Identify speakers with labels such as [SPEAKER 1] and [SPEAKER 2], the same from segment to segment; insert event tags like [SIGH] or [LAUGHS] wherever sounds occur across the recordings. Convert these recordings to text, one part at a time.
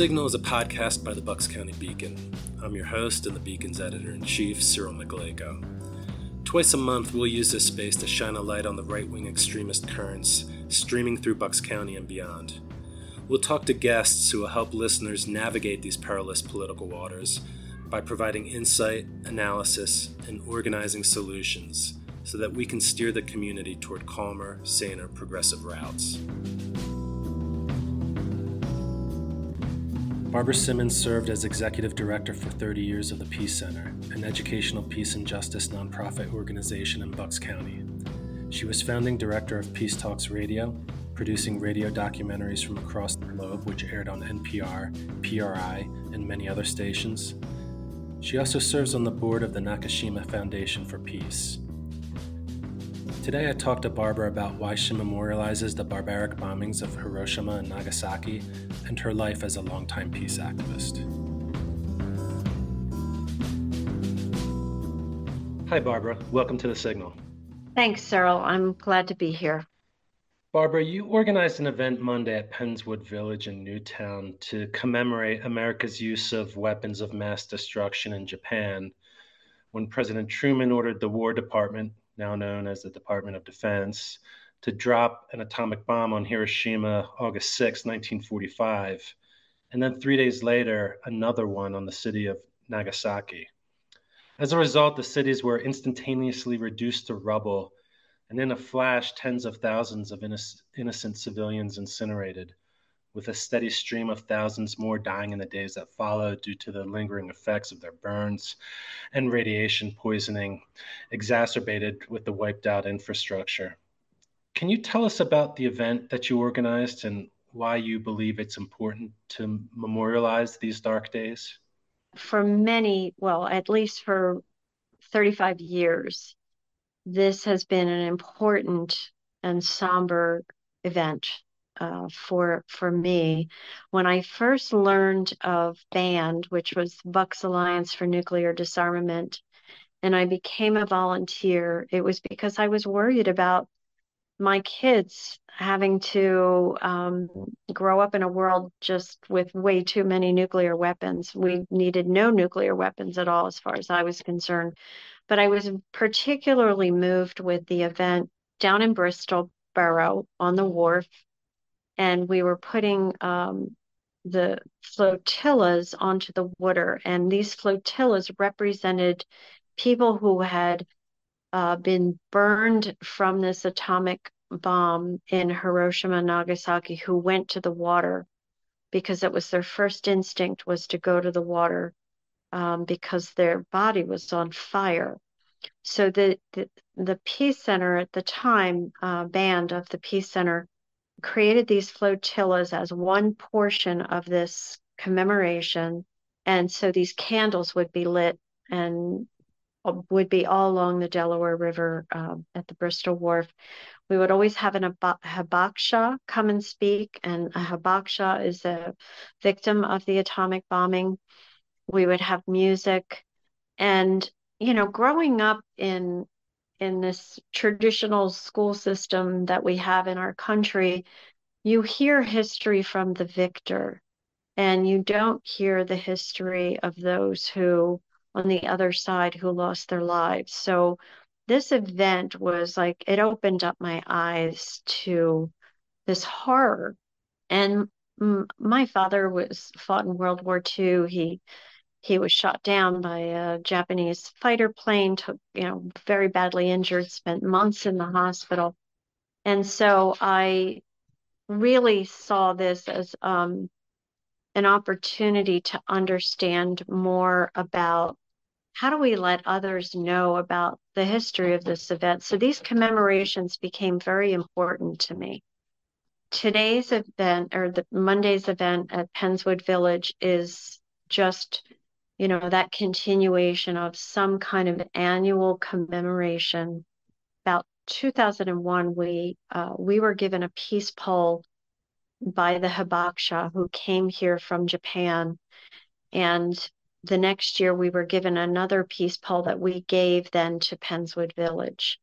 [SPEAKER 1] Signal is a podcast by the Bucks County Beacon. I'm your host and the Beacon's editor in chief, Cyril Mychalejko. Twice a month, we'll use this space to shine a light on the right wing extremist currents streaming through Bucks County and beyond. We'll talk to guests who will help listeners navigate these perilous political waters by providing insight, analysis, and organizing solutions so that we can steer the community toward calmer, saner, progressive routes. Barbara Simmons served as executive director for 30 years of the Peace Center, an educational peace and justice nonprofit organization in Bucks County. She was founding director of Peace Talks Radio, producing radio documentaries from across the globe, which aired on NPR, PRI, and many other stations. She also serves on the board of the Nakashima Foundation for Peace. Today I talked to Barbara about why she memorializes the barbaric bombings of Hiroshima and Nagasaki and her life as a longtime peace activist. Hi, Barbara. Welcome to The Signal.
[SPEAKER 2] Thanks, Cyril. I'm glad to be here.
[SPEAKER 1] Barbara, you organized an event Monday at Pennswood Village in Newtown to commemorate America's use of weapons of mass destruction in Japan when President Truman ordered the War Department now known as the Department of Defense, to drop an atomic bomb on Hiroshima August 6, 1945, and then three days later, another one on the city of Nagasaki. As a result, the cities were instantaneously reduced to rubble, and in a flash, tens of thousands of innocent civilians incinerated with a steady stream of thousands more dying in the days that followed due to the lingering effects of their burns and radiation poisoning, exacerbated with the wiped out infrastructure. Can you tell us about the event that you organized and why you believe it's important to memorialize these dark days?
[SPEAKER 2] For many, well, at least for 35 years, this has been an important and somber event uh, for for me. When I first learned of BAND, which was Bucks Alliance for Nuclear Disarmament, and I became a volunteer, it was because I was worried about my kids having to um, grow up in a world just with way too many nuclear weapons. We needed no nuclear weapons at all, as far as I was concerned. But I was particularly moved with the event down in Bristol Borough on the wharf and we were putting um, the flotillas onto the water. And these flotillas represented people who had uh, been burned from this atomic bomb in Hiroshima Nagasaki who went to the water because it was their first instinct was to go to the water um, because their body was on fire. So the, the, the Peace Center at the time, uh, band of the Peace Center, created these flotillas as one portion of this commemoration. And so these candles would be lit and would be all along the Delaware River um, at the Bristol Wharf. We would always have an hibakusha come and speak, and a hibakusha is a victim of the atomic bombing. We would have music, and you know, growing up in in this traditional school system that we have in our country, you hear history from the victor and you don't hear the history of those who on the other side who lost their lives. So this event was like it opened up my eyes to this horror. And my father was fought in World War II. He he was shot down by a Japanese fighter plane, took, you know, very badly injured, spent months in the hospital. And so I really saw this as um, an opportunity to understand more about how do we let others know about the history of this event. So these commemorations became very important to me. Today's event or the Monday's event at Pennswood Village is just you know, that continuation of some kind of annual commemoration. About 2001, we uh, we were given a peace pole by the Hibakusha who came here from Japan, and the next year we were given another peace pole that we gave then to Pennswood Village.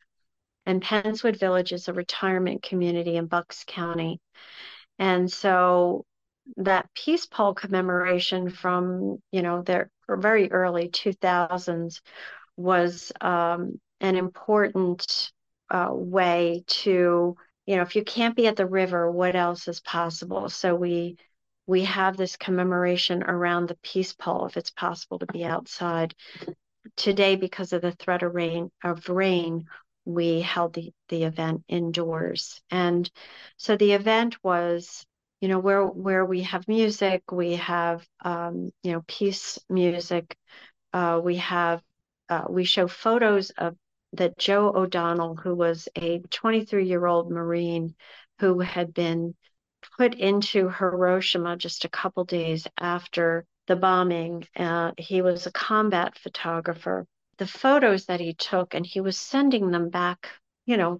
[SPEAKER 2] And Pennswood Village is a retirement community in Bucks County. And so that Peace Pole commemoration from, you know, their very early 2000s was um, an important uh, way to, you know, if you can't be at the river, what else is possible? So we we have this commemoration around the peace pole if it's possible to be outside. Today, because of the threat of rain, of rain, we held the, the event indoors. And so the event was, you know, where where we have music, we have um, you know, peace music, uh, we have uh, we show photos of that Joe O'Donnell, who was a 23 year old Marine who had been put into Hiroshima just a couple days after the bombing. Uh, he was a combat photographer. The photos that he took, and he was sending them back, you know,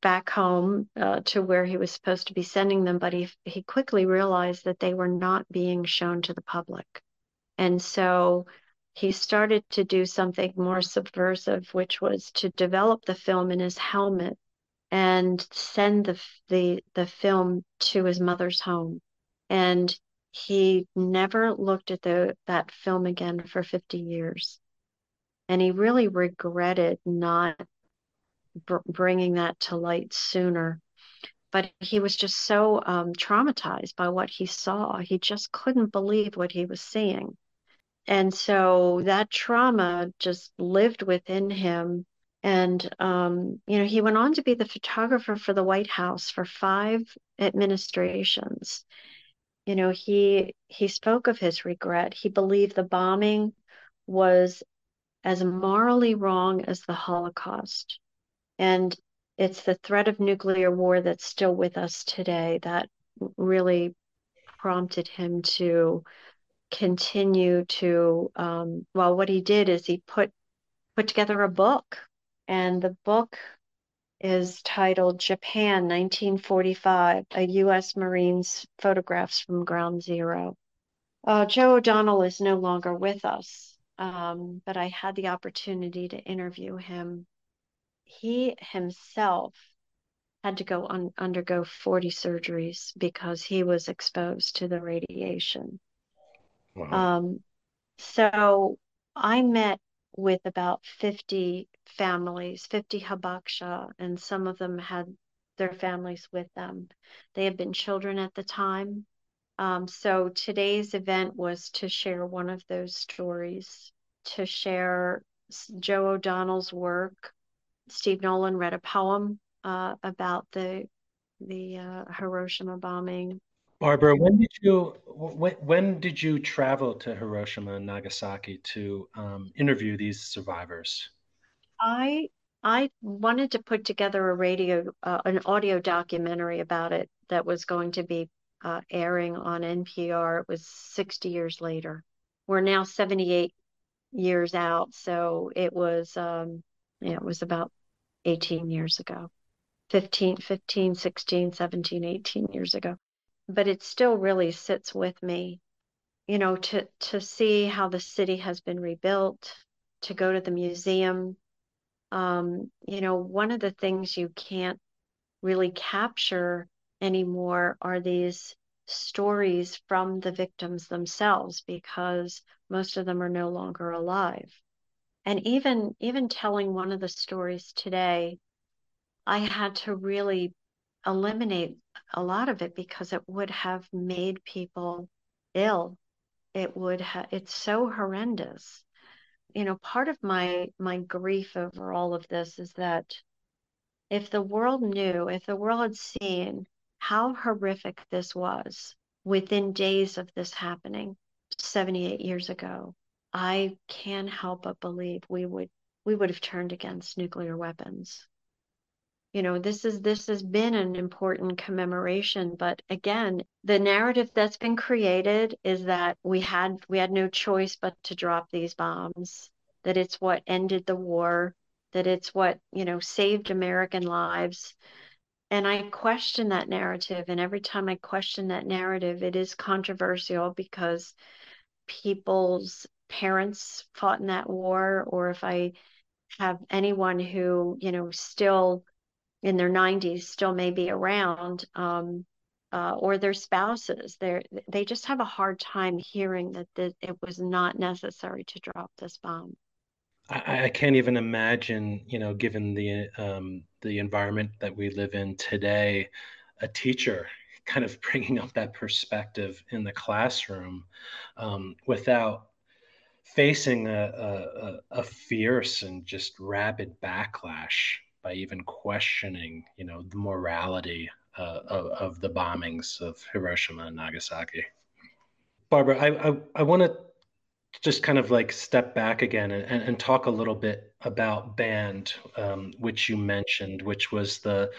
[SPEAKER 2] back home uh, to where he was supposed to be sending them, but he he quickly realized that they were not being shown to the public, and so he started to do something more subversive, which was to develop the film in his helmet and send the the the film to his mother's home. And he never looked at the that film again for 50 years. And he really regretted not br- bringing that to light sooner but he was just so um, traumatized by what he saw he just couldn't believe what he was seeing and so that trauma just lived within him and, um, you know, he went on to be the photographer for the White House for five administrations. You know, he he spoke of his regret. He believed the bombing was as morally wrong as the Holocaust. And it's the threat of nuclear war that's still with us today that really prompted him to continue to um, well what he did is he put put together a book and the book is titled Japan 1945 A U.S. Marine's Photographs from Ground Zero. Uh, Joe O'Donnell is no longer with us, um, but I had the opportunity to interview him. He himself had to go on, undergo 40 surgeries because he was exposed to the radiation. Wow. Um, so I met with about 50 families, 50 hibakusha, and some of them had their families with them. They had been children at the time. Um, so today's event was to share one of those stories, to share Joe O'Donnell's work. Steve Nolan read a poem uh, about the the uh, Hiroshima bombing.
[SPEAKER 1] Barbara, when did you when, when did you travel to Hiroshima and Nagasaki to um, interview these survivors?
[SPEAKER 2] I I wanted to put together a radio, uh, an audio documentary about it that was going to be uh, airing on NPR. It was 60 years later. We're now 78 years out, so it was, um, yeah, it was about 18 years ago, 15, 15, 16, 17, 18 years ago. But it still really sits with me, you know, to to see how the city has been rebuilt, to go to the museum um, you know, one of the things you can't really capture anymore are these stories from the victims themselves because most of them are no longer alive. And even even telling one of the stories today, I had to really eliminate a lot of it because it would have made people ill. It would have it's so horrendous you know part of my my grief over all of this is that if the world knew if the world had seen how horrific this was within days of this happening 78 years ago i can't help but believe we would we would have turned against nuclear weapons. You know this is this has been an important commemoration but again the narrative that's been created is that we had we had no choice but to drop these bombs that it's what ended the war that it's what you know saved american lives. And i question that narrative and every time i question that narrative it is controversial because people's parents fought in that war or if i have anyone who you know still in their 90s still may be around um, uh, or their spouses. They they just have a hard time hearing that this, it was not necessary to drop this bomb.
[SPEAKER 1] I, I can't even imagine, you know, given the um, the environment that we live in today, a teacher kind of [LAUGHS] bringing up that perspective in the classroom um, without facing a, a, a, fierce and just rabid backlash by even questioning, you know, the morality uh, of, of, the bombings of Hiroshima and Nagasaki. Barbara, I, I, I want to just kind of like step back again and, and talk a little bit about BAND, um, which you mentioned, which was the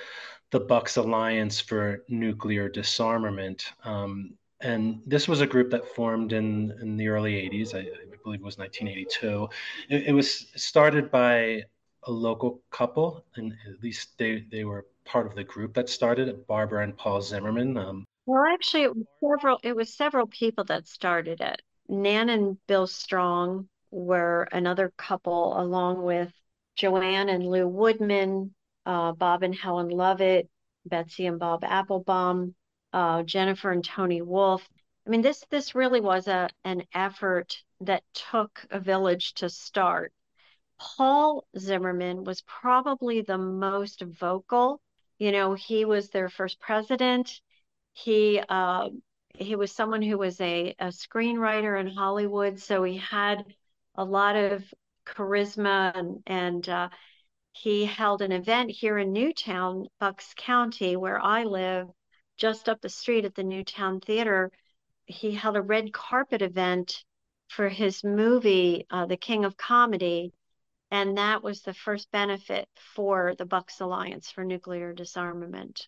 [SPEAKER 1] the Bucks Alliance for Nuclear Disarmament. Um, and this was a group that formed in, in the early 80s, I, believe it was 1982. It, it, was started by a local couple, and at least they, they were part of the group that started it, Barbara and Paul Zimmerman. Um,
[SPEAKER 2] well, actually, it was several. It was several people that started it. Nan and Bill Strong were another couple, along with Joanne and Lou Woodman, uh, Bob and Helen Lovett, Betsy and Bob Applebaum, uh, Jennifer and Tony Wolf. I mean, this this really was a an effort that took a village to start. Paul Zimmerman was probably the most vocal. You know, he was their first president. He uh, he was someone who was a, a screenwriter in Hollywood, so he had a lot of charisma and and uh, he held an event here in Newtown, Bucks County, where I live, just up the street at the Newtown Theater. He held a red carpet event for his movie, uh, The King of Comedy. And that was the first benefit for the Bucks Alliance for Nuclear Disarmament.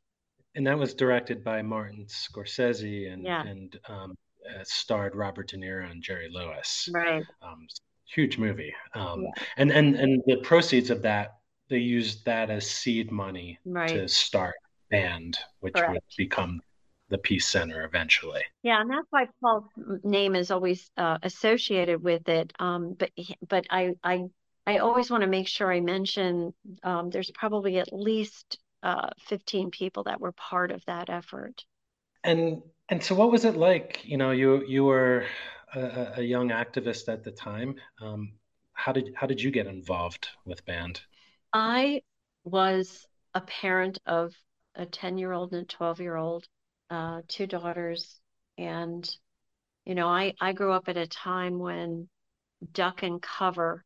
[SPEAKER 1] And that was directed by Martin Scorsese and, yeah. and um, uh, starred Robert De Niro and Jerry Lewis.
[SPEAKER 2] Right.
[SPEAKER 1] Um, huge movie. Um, yeah. and, and, and the proceeds of that they used that as seed money right. to start band, which Correct. would become the Peace Center eventually.
[SPEAKER 2] Yeah, and that's why Paul's name is always uh, associated with it. Um, but but I I I always want to make sure I mention um, there's probably at least uh, 15 people that were part of that effort.
[SPEAKER 1] And and so, what was it like? You know, you you were a, a young activist at the time. Um, how did how did you get involved with band?
[SPEAKER 2] I was a parent of a 10 year old and a 12 year old, uh, two daughters. And, you know, I, I grew up at a time when duck and cover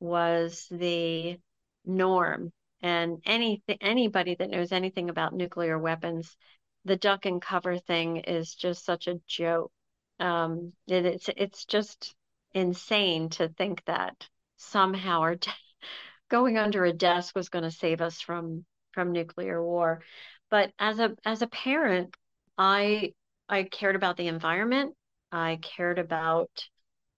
[SPEAKER 2] was the norm. And anything, anybody that knows anything about nuclear weapons, the duck and cover thing is just such a joke. Um, it, it's it's just insane to think that somehow our [LAUGHS] going under a desk was going to save us from from nuclear war. But as a as a parent, I I cared about the environment. I cared about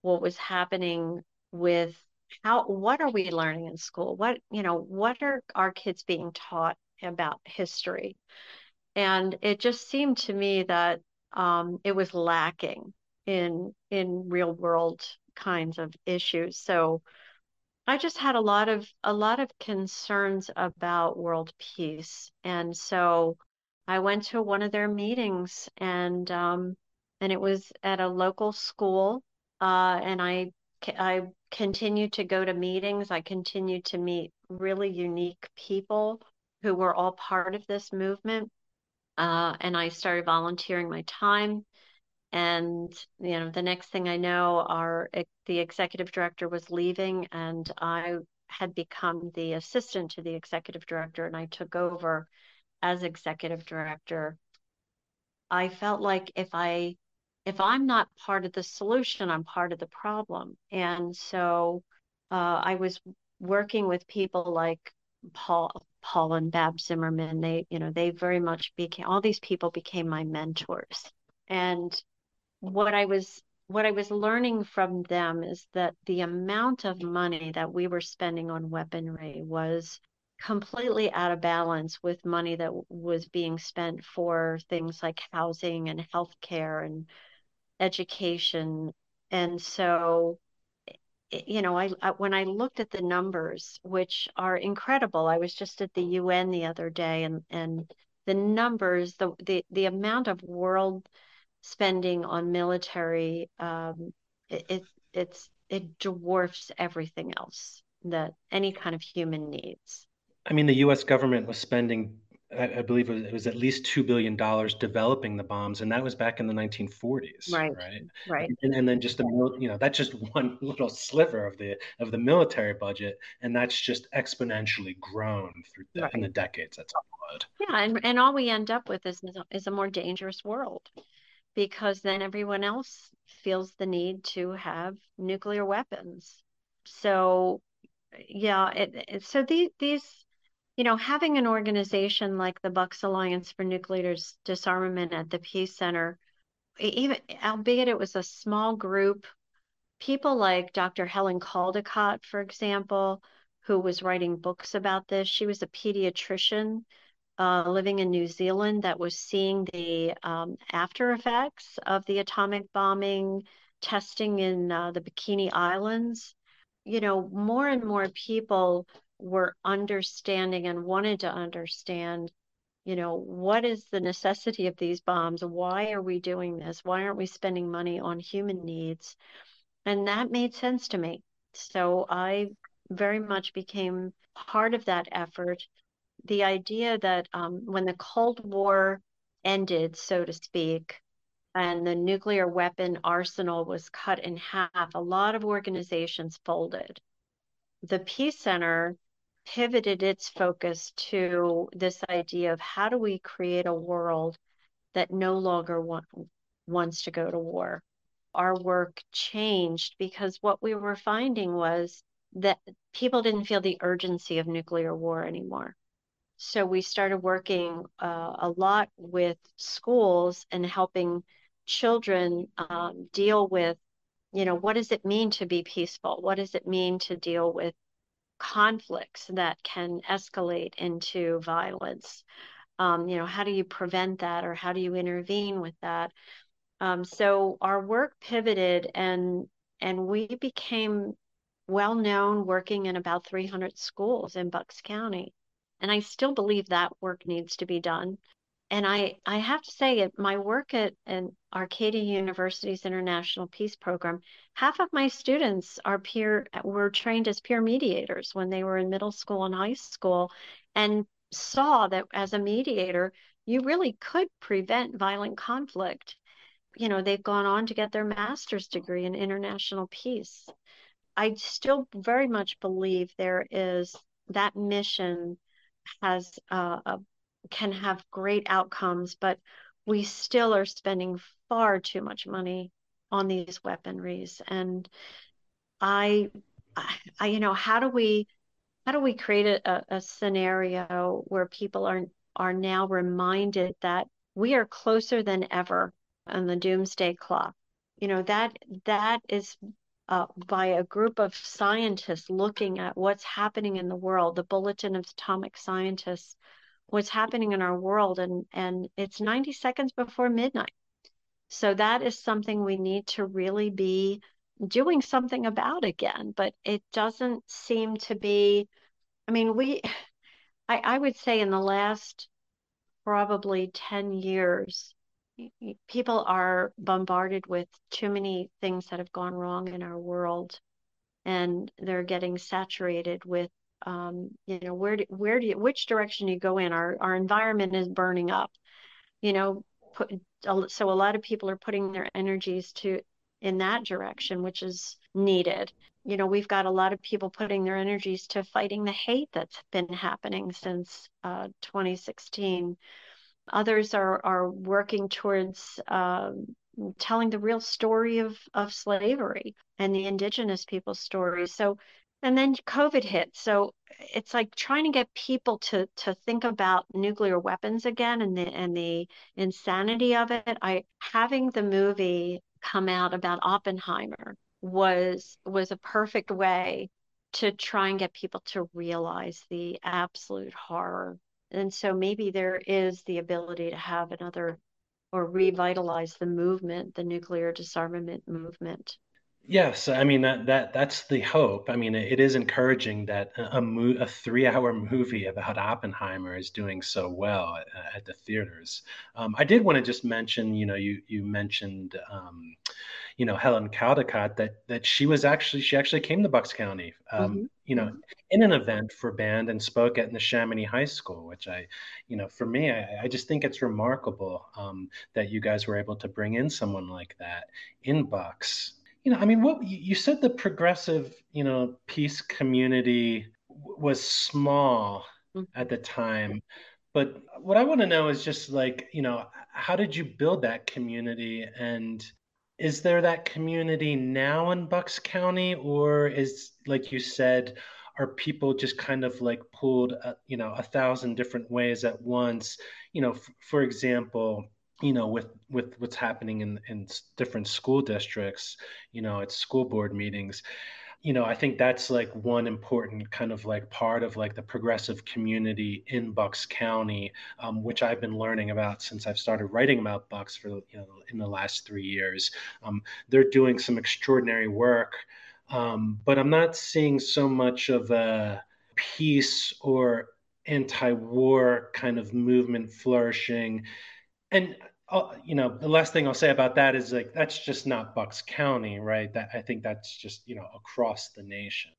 [SPEAKER 2] what was happening with how what are we learning in school? What you know, what are our kids being taught about history? And it just seemed to me that um, it was lacking in in real world kinds of issues. So I just had a lot of a lot of concerns about world peace, and so I went to one of their meetings, and um, and it was at a local school, uh, and I I continued to go to meetings. I continued to meet really unique people who were all part of this movement, uh, and I started volunteering my time and you know the next thing i know our the executive director was leaving and i had become the assistant to the executive director and i took over as executive director i felt like if i if i'm not part of the solution i'm part of the problem. And so uh, i was working with people like paul paul and bab zimmerman. They you know they very much became all these people became my mentors. And what I was what I was learning from them is that the amount of money that we were spending on weaponry was completely out of balance with money that was being spent for things like housing and healthcare and education. And so, you know, I, I when I looked at the numbers, which are incredible, I was just at the UN the other day, and and the numbers, the the, the amount of world spending on military, um, it, it it's it dwarfs everything else that any kind of human needs.
[SPEAKER 1] I mean, the U.S. government was spending, I, I believe it was, it was, at least two billion dollars developing the bombs, and that was back in the 1940s.
[SPEAKER 2] Right. Right. Right.
[SPEAKER 1] And, and then just the, you know, that's just [LAUGHS] one little sliver of the of the military budget, and that's just exponentially grown through the, right. in the decades that's followed.
[SPEAKER 2] Yeah, and and all we end up with is is a more dangerous world, because then everyone else feels the need to have nuclear weapons. So, yeah, it, it, so these these you know, having an organization like the Bucks Alliance for Nuclear Disarmament at the Peace Center, even albeit it was a small group, people like Dr. Helen Caldicott, for example, who was writing books about this, she was a pediatrician uh, living in New Zealand that was seeing the um, after effects of the atomic bombing testing in uh, the Bikini Islands. You know, more and more people were understanding and wanted to understand you know what is the necessity of these bombs? Why are we doing this? Why aren't we spending money on human needs? And that made sense to me. So i very much became part of that effort. The idea that um, when the cold war ended so to speak and the nuclear weapon arsenal was cut in half a lot of organizations folded. The peace center pivoted its focus to this idea of how do we create a world that no longer want, wants to go to war. Our work changed because what we were finding was that people didn't feel the urgency of nuclear war anymore. So we started working uh, a lot with schools and helping children um, deal with, you know, what does it mean to be peaceful? What does it mean to deal with conflicts that can escalate into violence. Um, you know, how do you prevent that or how do you intervene with that? Um, so our work pivoted and and we became well known working in about 300 schools in Bucks County. And I still believe that work needs to be done and I, I have to say it my work at, at Arcadia University's International Peace Program, half of my students are peer were trained as peer mediators when they were in middle school and high school and saw that as a mediator, you really could prevent violent conflict. You know, they've gone on to get their master's degree in international peace. I still very much believe there is that mission has a can have great outcomes, but we still are spending far too much money on these weaponries. And I, I, you know, how do we, how do we create a, a scenario where people are are now reminded that we are closer than ever on the doomsday clock? You know that that is uh, by a group of scientists looking at what's happening in the world. The Bulletin of Atomic Scientists what's happening in our world and and it's 90 seconds before midnight. So that is something we need to really be doing something about again but it doesn't seem to be i mean we [SIGHS] i, I would say in the last probably 10 years people are bombarded with too many things that have gone wrong in our world and they're getting saturated with um, you know where do, where do you which direction you go in? Our our environment is burning up you know put, so a lot of people are putting their energies to in that direction which is needed. You know we've got a lot of people putting their energies to fighting the hate that's been happening since uh, 2016 others are are working towards uh, telling the real story of of slavery and the indigenous people's stories so and then covid hit so it's like trying to get people to to think about nuclear weapons again and the and the insanity of it. I having the movie come out about oppenheimer was was a perfect way to try and get people to realize the absolute horror. And so maybe there is the ability to have another or revitalize the movement the nuclear disarmament movement
[SPEAKER 1] Yes, I mean that that that's the hope. I mean, it, is encouraging that a, a, mo- a three-hour movie about Oppenheimer is doing so well at, at the theaters. Um, I did want to just mention, you know, you you mentioned, um, you know, Helen Caldicott that that she was actually she actually came to Bucks County, um,
[SPEAKER 2] hmm
[SPEAKER 1] you know, in an event for band and spoke at the Neshaminy High School, which I, you know, for me, I, I just think it's remarkable um, that you guys were able to bring in someone like that in Bucks you know, I mean, what you said the progressive, you know, peace community was small at the time, but what I want to know is just like, you know, how did you build that community and is there that community now in Bucks County or is like you said, are people just kind of like pulled, uh, you know, a thousand different ways at once? You know, f- for example, you know with with what's happening in in different school districts you know at school board meetings. You know i think that's like one important kind of like part of like the progressive community in bucks county um, which i've been learning about since i've started writing about bucks for you know in the last three years. Um, they're doing some extraordinary work um, but i'm not seeing so much of a peace or anti-war kind of movement flourishing and uh, you know, the last thing I'll say about that is like that's just not Bucks County, right? That I think that's just you know across the nation.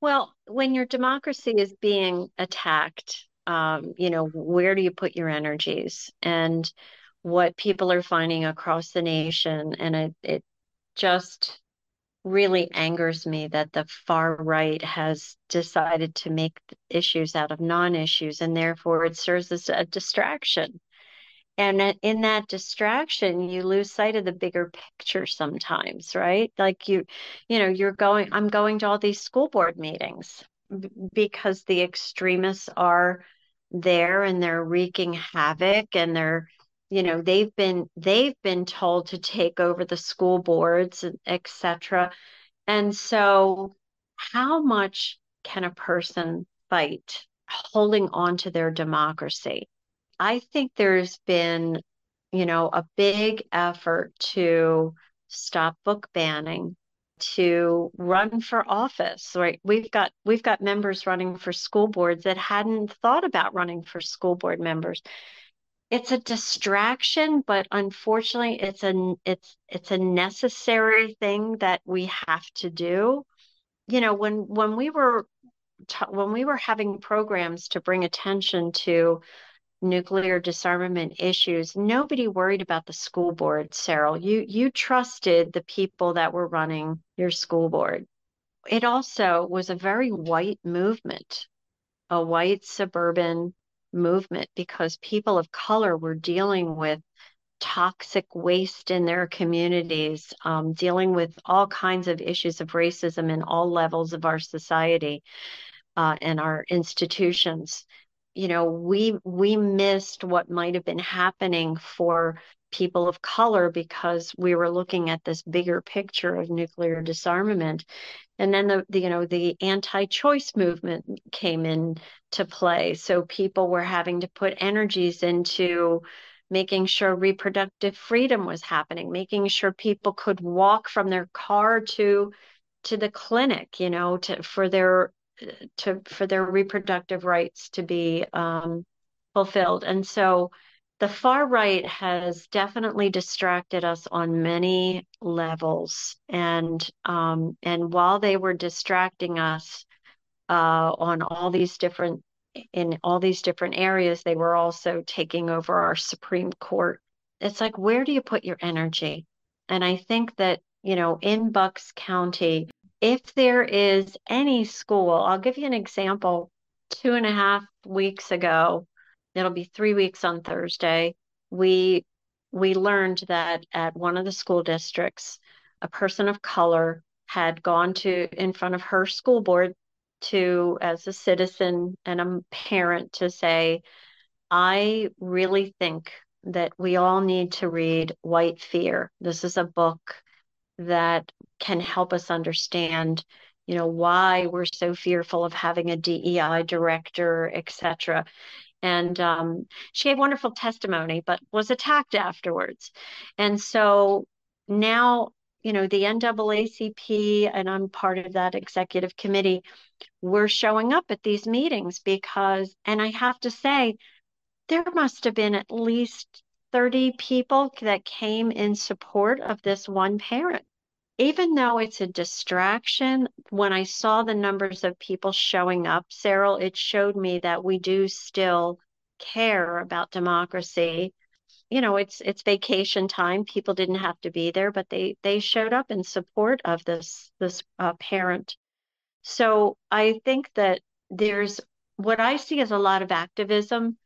[SPEAKER 2] Well, when your democracy is being attacked, um, you know, where do you put your energies? And what people are finding across the nation, and it, it just really angers me that the far right has decided to make issues out of non-issues, and therefore it serves as a distraction and in that distraction you lose sight of the bigger picture sometimes right? Like you you know you're going i'm going to all these school board meetings because the extremists are there and they're wreaking havoc and they're you know they've been they've been told to take over the school boards etc and so how much can a person fight holding on to their democracy I think there's been, you know, a big effort to stop book banning, to run for office, right? We've got we've got members running for school boards that hadn't thought about running for school board members. It's a distraction, but unfortunately it's a it's it's a necessary thing that we have to do. You know, when when we were when we were having programs to bring attention to nuclear disarmament issues, nobody worried about the school board, Cyril. You you trusted the people that were running your school board. It also was a very white movement, a white suburban movement because people of color were dealing with toxic waste in their communities, um, dealing with all kinds of issues of racism in all levels of our society uh, and our institutions you know we we missed what might have been happening for people of color because we were looking at this bigger picture of nuclear disarmament. And then the, the you know the anti-choice movement came into play. So people were having to put energies into making sure reproductive freedom was happening making sure people could walk from their car to to the clinic you know to for their to for their reproductive rights to be um, fulfilled. And so the far right has definitely distracted us on many levels. And um, and while they were distracting us uh, on all these different in all these different areas, they were also taking over our Supreme Court. It's like, where do you put your energy? And I think that, you know, in Bucks County, if there is any school, I'll give you an example. Two and a half weeks ago, it'll be three weeks on Thursday, we we learned that at one of the school districts, a person of color had gone to in front of her school board to as a citizen and a parent to say, I really think that we all need to read White Fear. This is a book that can help us understand you know why we're so fearful of having a DEI director, etc. And um, she had wonderful testimony, but was attacked afterwards. And so now you know, the NAACP, and I'm part of that executive committee, we're showing up at these meetings because, and I have to say, there must have been at least 30 people that came in support of this one parent. Even though it's a distraction, when I saw the numbers of people showing up, Cyril, it showed me that we do still care about democracy. You know, it's it's vacation time. People didn't have to be there, but they they showed up in support of this this uh, parent. So I think that there's what I see as a lot of activism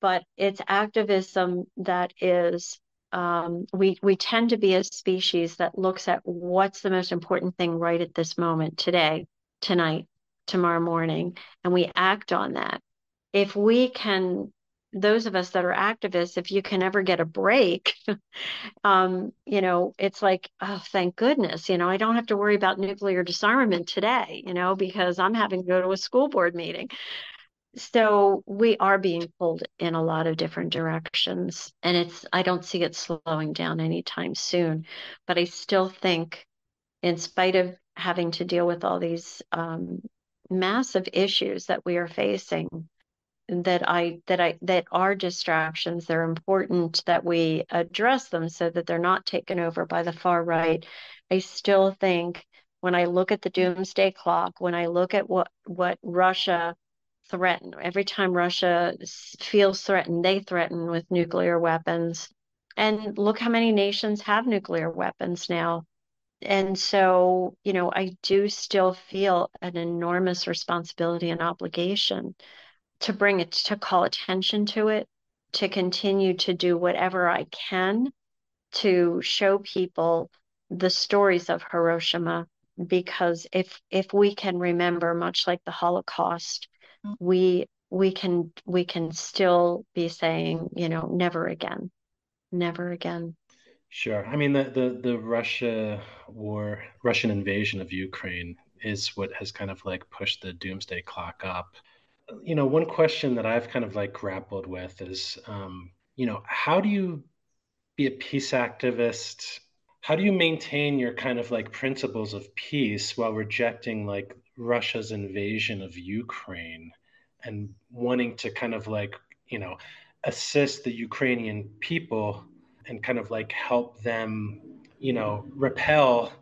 [SPEAKER 2] but it's activism that is um, we we tend to be a species that looks at what's the most important thing right at this moment today tonight tomorrow morning and we act on that. If we can those of us that are activists if you can ever get a break [LAUGHS] um, you know it's like oh thank goodness you know i don't have to worry about nuclear disarmament today you know because i'm having to go to a school board meeting so we are being pulled in a lot of different directions and it's i don't see it slowing down anytime soon but i still think in spite of having to deal with all these um, massive issues that we are facing that i that i that are distractions they're important that we address them so that they're not taken over by the far right. I still think when i look at the doomsday clock when i look at what what russia threatened. Every time Russia feels threatened, they threaten with nuclear weapons. And look how many nations have nuclear weapons now. And so, you know, I do still feel an enormous responsibility and obligation to bring it, to call attention to it, to continue to do whatever I can to show people the stories of Hiroshima because if if we can remember much like the holocaust we we can we can still be saying you know never again never again.
[SPEAKER 1] Sure. I mean the the, the russia war russian invasion of ukraine is what has kind of like pushed the doomsday clock up. You know one question that i've kind of like grappled with is um, you know how do you be a peace activist? How do you maintain your kind of like principles of peace while rejecting like Russia's invasion of Ukraine and wanting to kind of like, you know, assist the Ukrainian people and kind of like help them, you know, repel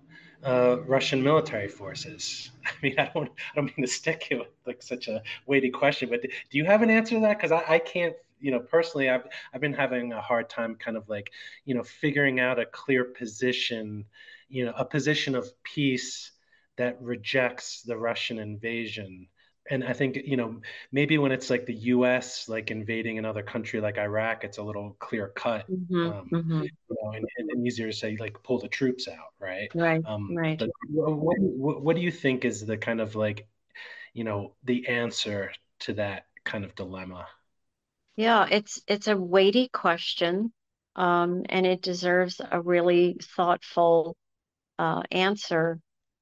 [SPEAKER 1] uh, Russian military forces? [LAUGHS] I mean, I don't, I don't mean to stick you with like such a weighty question, but do you have an answer to that? Because I, I can't, you know, personally, I've, I've been having a hard time kind of like, you know, figuring out a clear position, you know, a position of peace that rejects the Russian invasion. And I think, you know, maybe when it's like the US like invading another country like Iraq, it's a little clear cut. Mm-hmm, um, mm-hmm. You know, and, and, easier to say like pull the troops out, right?
[SPEAKER 2] Right. Um, right.
[SPEAKER 1] What, what, what do you think is the kind of like, you know, the answer to that kind of dilemma?
[SPEAKER 2] Yeah, it's it's a weighty question, um, and it deserves a really thoughtful uh, answer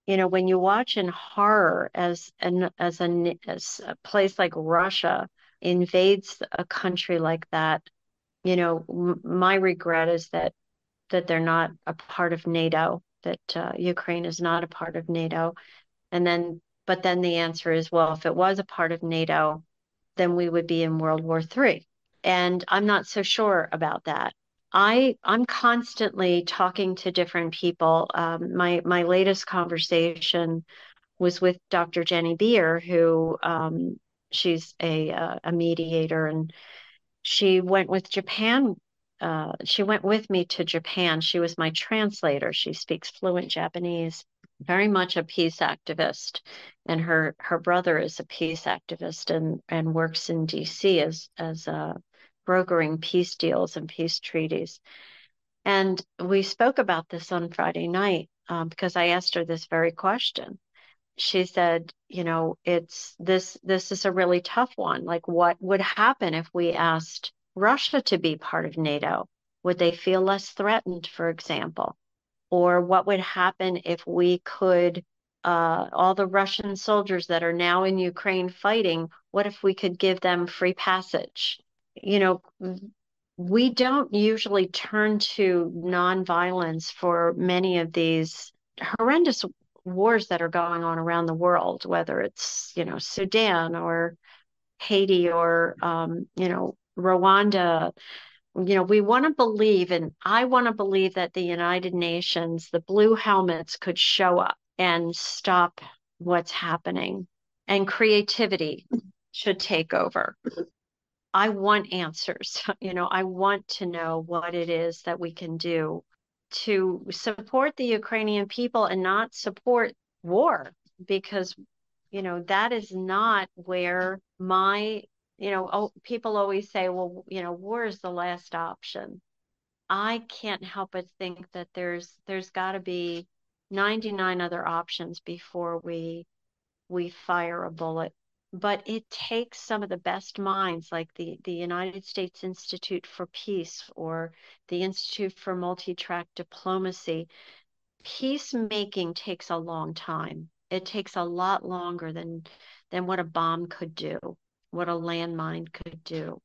[SPEAKER 2] you know when you watch in horror as an as a, as a place like russia invades a country like that you know m- my regret is that that they're not a part of nato that uh, ukraine is not a part of nato. And then but then the answer is well if it was a part of nato then we would be in world war three. And i'm not so sure about that I I'm constantly talking to different people. Um, my my latest conversation was with Dr. Jenny Beer, who um, she's a uh, a mediator, and she went with Japan. Uh, she went with me to Japan. She was my translator. She speaks fluent Japanese. Very much a peace activist, and her her brother is a peace activist and and works in D.C. as as a brokering peace deals and peace treaties. And we spoke about this on Friday night um, because I asked her this very question. She said, you know, it's this this is a really tough one. Like what would happen if we asked Russia to be part of NATO? Would they feel less threatened, for example? Or what would happen if we could uh, all the Russian soldiers that are now in Ukraine fighting, what if we could give them free passage? You know, we don't usually turn to nonviolence for many of these horrendous wars that are going on around the world, whether it's, you know, Sudan or Haiti or, um, you know, Rwanda. You know, we want to believe, and I want to believe that the United Nations, the blue helmets could show up and stop what's happening, and creativity should take over. I want answers. [LAUGHS] You know, I want to know what it is that we can do to support the Ukrainian people and not support war because, you know, that is not where my, you know, oh, people always say, well, you know, war is the last option. I can't help but think that there's there's got to be 99 other options before we we fire a bullet but it takes some of the best minds like the, the United States Institute for Peace or the Institute for Multi-Track Diplomacy. Peacemaking takes a long time. It takes a lot longer than than what a bomb could do, what a landmine could do.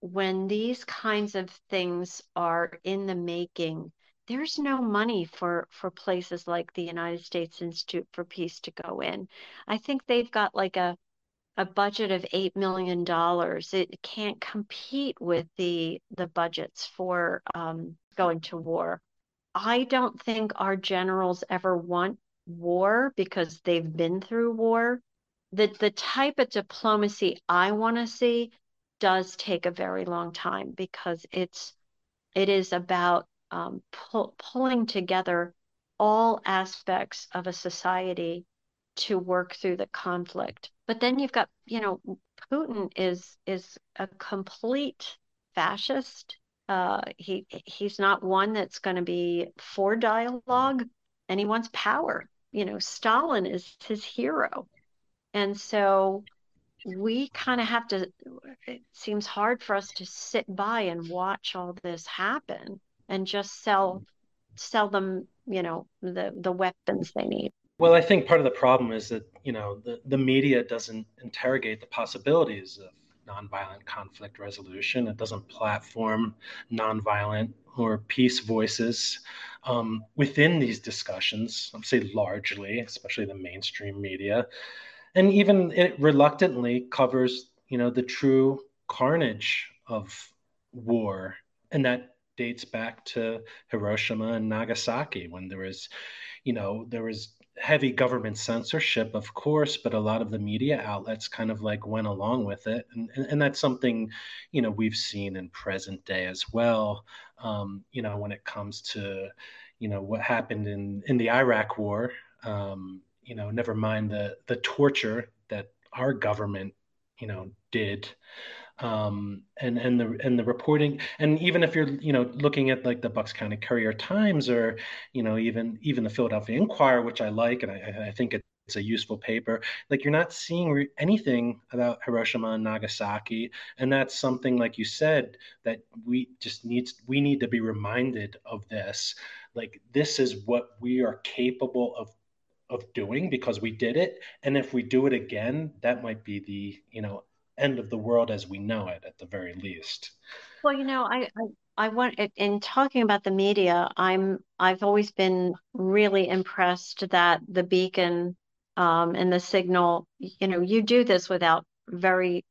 [SPEAKER 2] When these kinds of things are in the making, there's no money for for places like the United States Institute for Peace to go in. I think they've got like a a budget of eight million dollars, it can't compete with the the budgets for um, going to war. I don't think our generals ever want war because they've been through war. The the type of diplomacy I want to see does take a very long time because it's it is about um, pull, pulling together all aspects of a society to work through the conflict. But then you've got, you know, Putin is is a complete fascist. Uh, he he's not one that's going to be for dialogue, and he wants power. You know, Stalin is his hero, and so we kind of have to. It seems hard for us to sit by and watch all this happen and just sell sell them, you know, the the weapons they need.
[SPEAKER 1] Well, I think part of the problem is that you know the, the media doesn't interrogate the possibilities of nonviolent conflict resolution. It doesn't platform nonviolent or peace voices um, within these discussions. I'd say largely, especially the mainstream media, and even it reluctantly covers you know the true carnage of war, and that dates back to Hiroshima and Nagasaki when there was, you know, there was heavy government censorship, of course, but a lot of the media outlets kind of like went along with it, and and, and that's something, you know, we've seen in present day as well. Um, you know, when it comes to, you know, what happened in in the Iraq War. Um, you know, never mind the the torture that our government, you know, did um, and and the and the reporting and even if you're you know looking at like the Bucks County Courier Times or you know even even the Philadelphia Inquirer, which I like and I, I think it's a useful paper. Like you're not seeing re- anything about Hiroshima and Nagasaki, and that's something like you said that we just needs we need to be reminded of this. Like this is what we are capable of of doing because we did it and if we do it again that might be the you know end of the world as we know it at the very least.
[SPEAKER 2] Well you know i i, I want in talking about the media i'm i've always been really impressed that the beacon um, and the signal you know you do this without very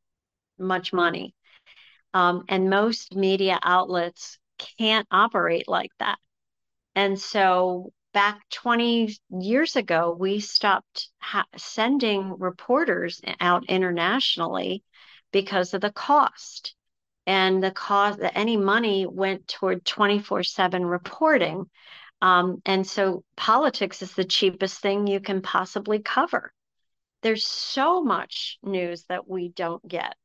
[SPEAKER 2] much money. Um, and most media outlets can't operate like that. And so back 20 years ago, we stopped ha- sending reporters out internationally because of the cost. And the cost, any money went toward 24 7 reporting. Um, and so politics is the cheapest thing you can possibly cover. There's so much news that we don't get.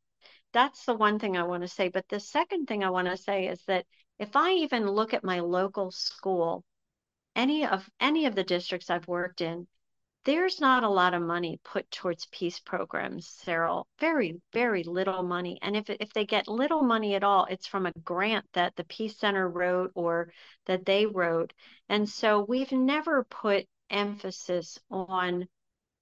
[SPEAKER 2] That's the one thing I want to say. But the second thing I want to say is that if I even look at my local school, any of any of the districts I've worked in, there's not a lot of money put towards peace programs, Cyril. Very, very little money. And if if they get little money at all, it's from a grant that the Peace Center wrote or that they wrote. And so we've never put emphasis on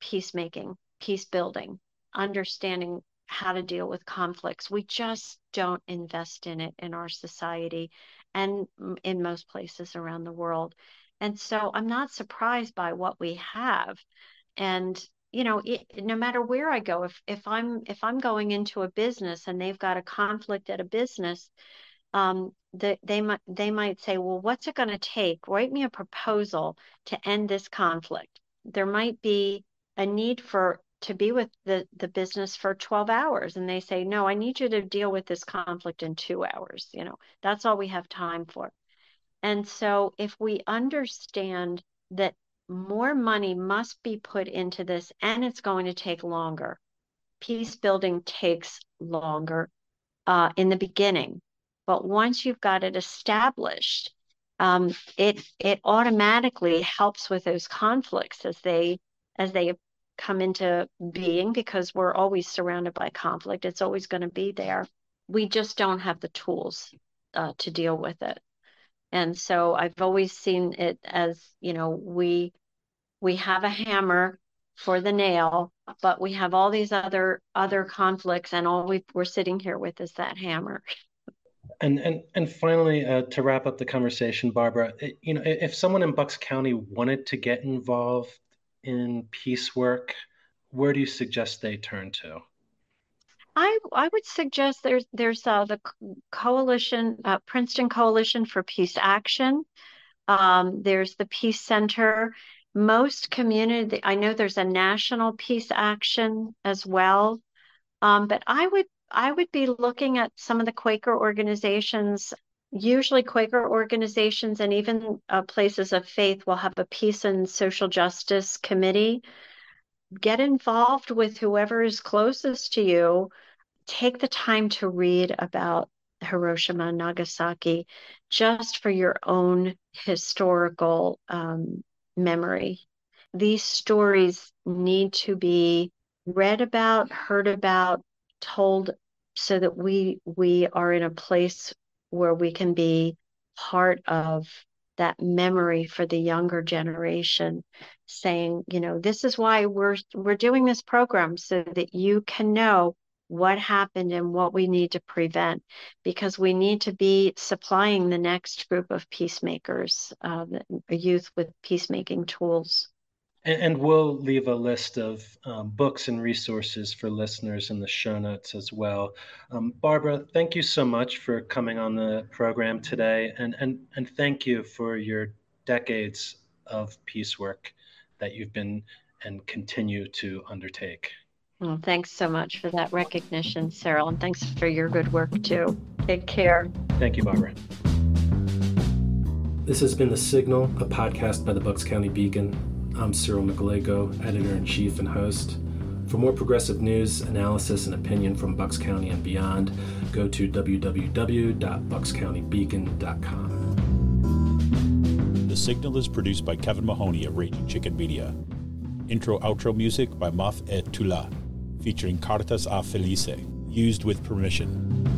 [SPEAKER 2] peacemaking, peace building, understanding how to deal with conflicts. We just don't invest in it in our society and in most places around the world. And so I'm not surprised by what we have. And you know, it, no matter where I go, if if I'm if I'm going into a business and they've got a conflict at a business, um, the, they might they might say, well, what's it going to take? Write me a proposal to end this conflict. There might be a need for to be with the the business for 12 hours and they say no i need you to deal with this conflict in 2 hours you know that's all we have time for and so if we understand that more money must be put into this and it's going to take longer peace building takes longer uh, in the beginning but once you've got it established, um, it it automatically helps with those conflicts as they as they come into being because we're always surrounded by conflict. It's always going to be there. We just don't have the tools uh, to deal with it. And so I've always seen it as you know we we have a hammer for the nail, but we have all these other other conflicts, and all we, we're sitting here with is that hammer.
[SPEAKER 1] And and and finally, uh, to wrap up the conversation, Barbara, you know, if someone in Bucks County wanted to get involved in peace work, where do you suggest they turn to?
[SPEAKER 2] I I would suggest there's there's uh, the coalition uh, Princeton Coalition for Peace Action. Um, there's the Peace Center. Most community, I know there's a national peace action as well. Um, but I would I would be looking at some of the Quaker organizations. Usually, Quaker organizations and even uh, places of faith will have a peace and social justice committee. Get involved with whoever is closest to you. Take the time to read about Hiroshima and Nagasaki just for your own historical um, memory. These stories need to be read about, heard about, told so that we we are in a place where we can be part of that memory for the younger generation saying you know this is why we're we're doing this program so that you can know what happened and what we need to prevent because we need to be supplying the next group of peacemakers uh, youth with peacemaking tools
[SPEAKER 1] and, and we'll leave a list of um, books and resources for listeners in the show notes as well. Um, Barbara, thank you so much for coming on the program today, and and and thank you for your decades of peace work that you've been and continue to undertake.
[SPEAKER 2] Well, thanks so much for that recognition, Cyril, and thanks for your good work too. Take care.
[SPEAKER 1] Thank you, Barbara. This has been The Signal, a podcast by the Bucks County Beacon. I'm Cyril Mychalejko, editor in chief and host. For more progressive news, analysis, and opinion from Bucks County and beyond, go to www.buckscountybeacon.com.
[SPEAKER 3] The Signal is produced by Kevin Mahoney of Raging Chicken Media. Intro outro music by Maf et Tula, featuring Cartas a Felice, used with permission.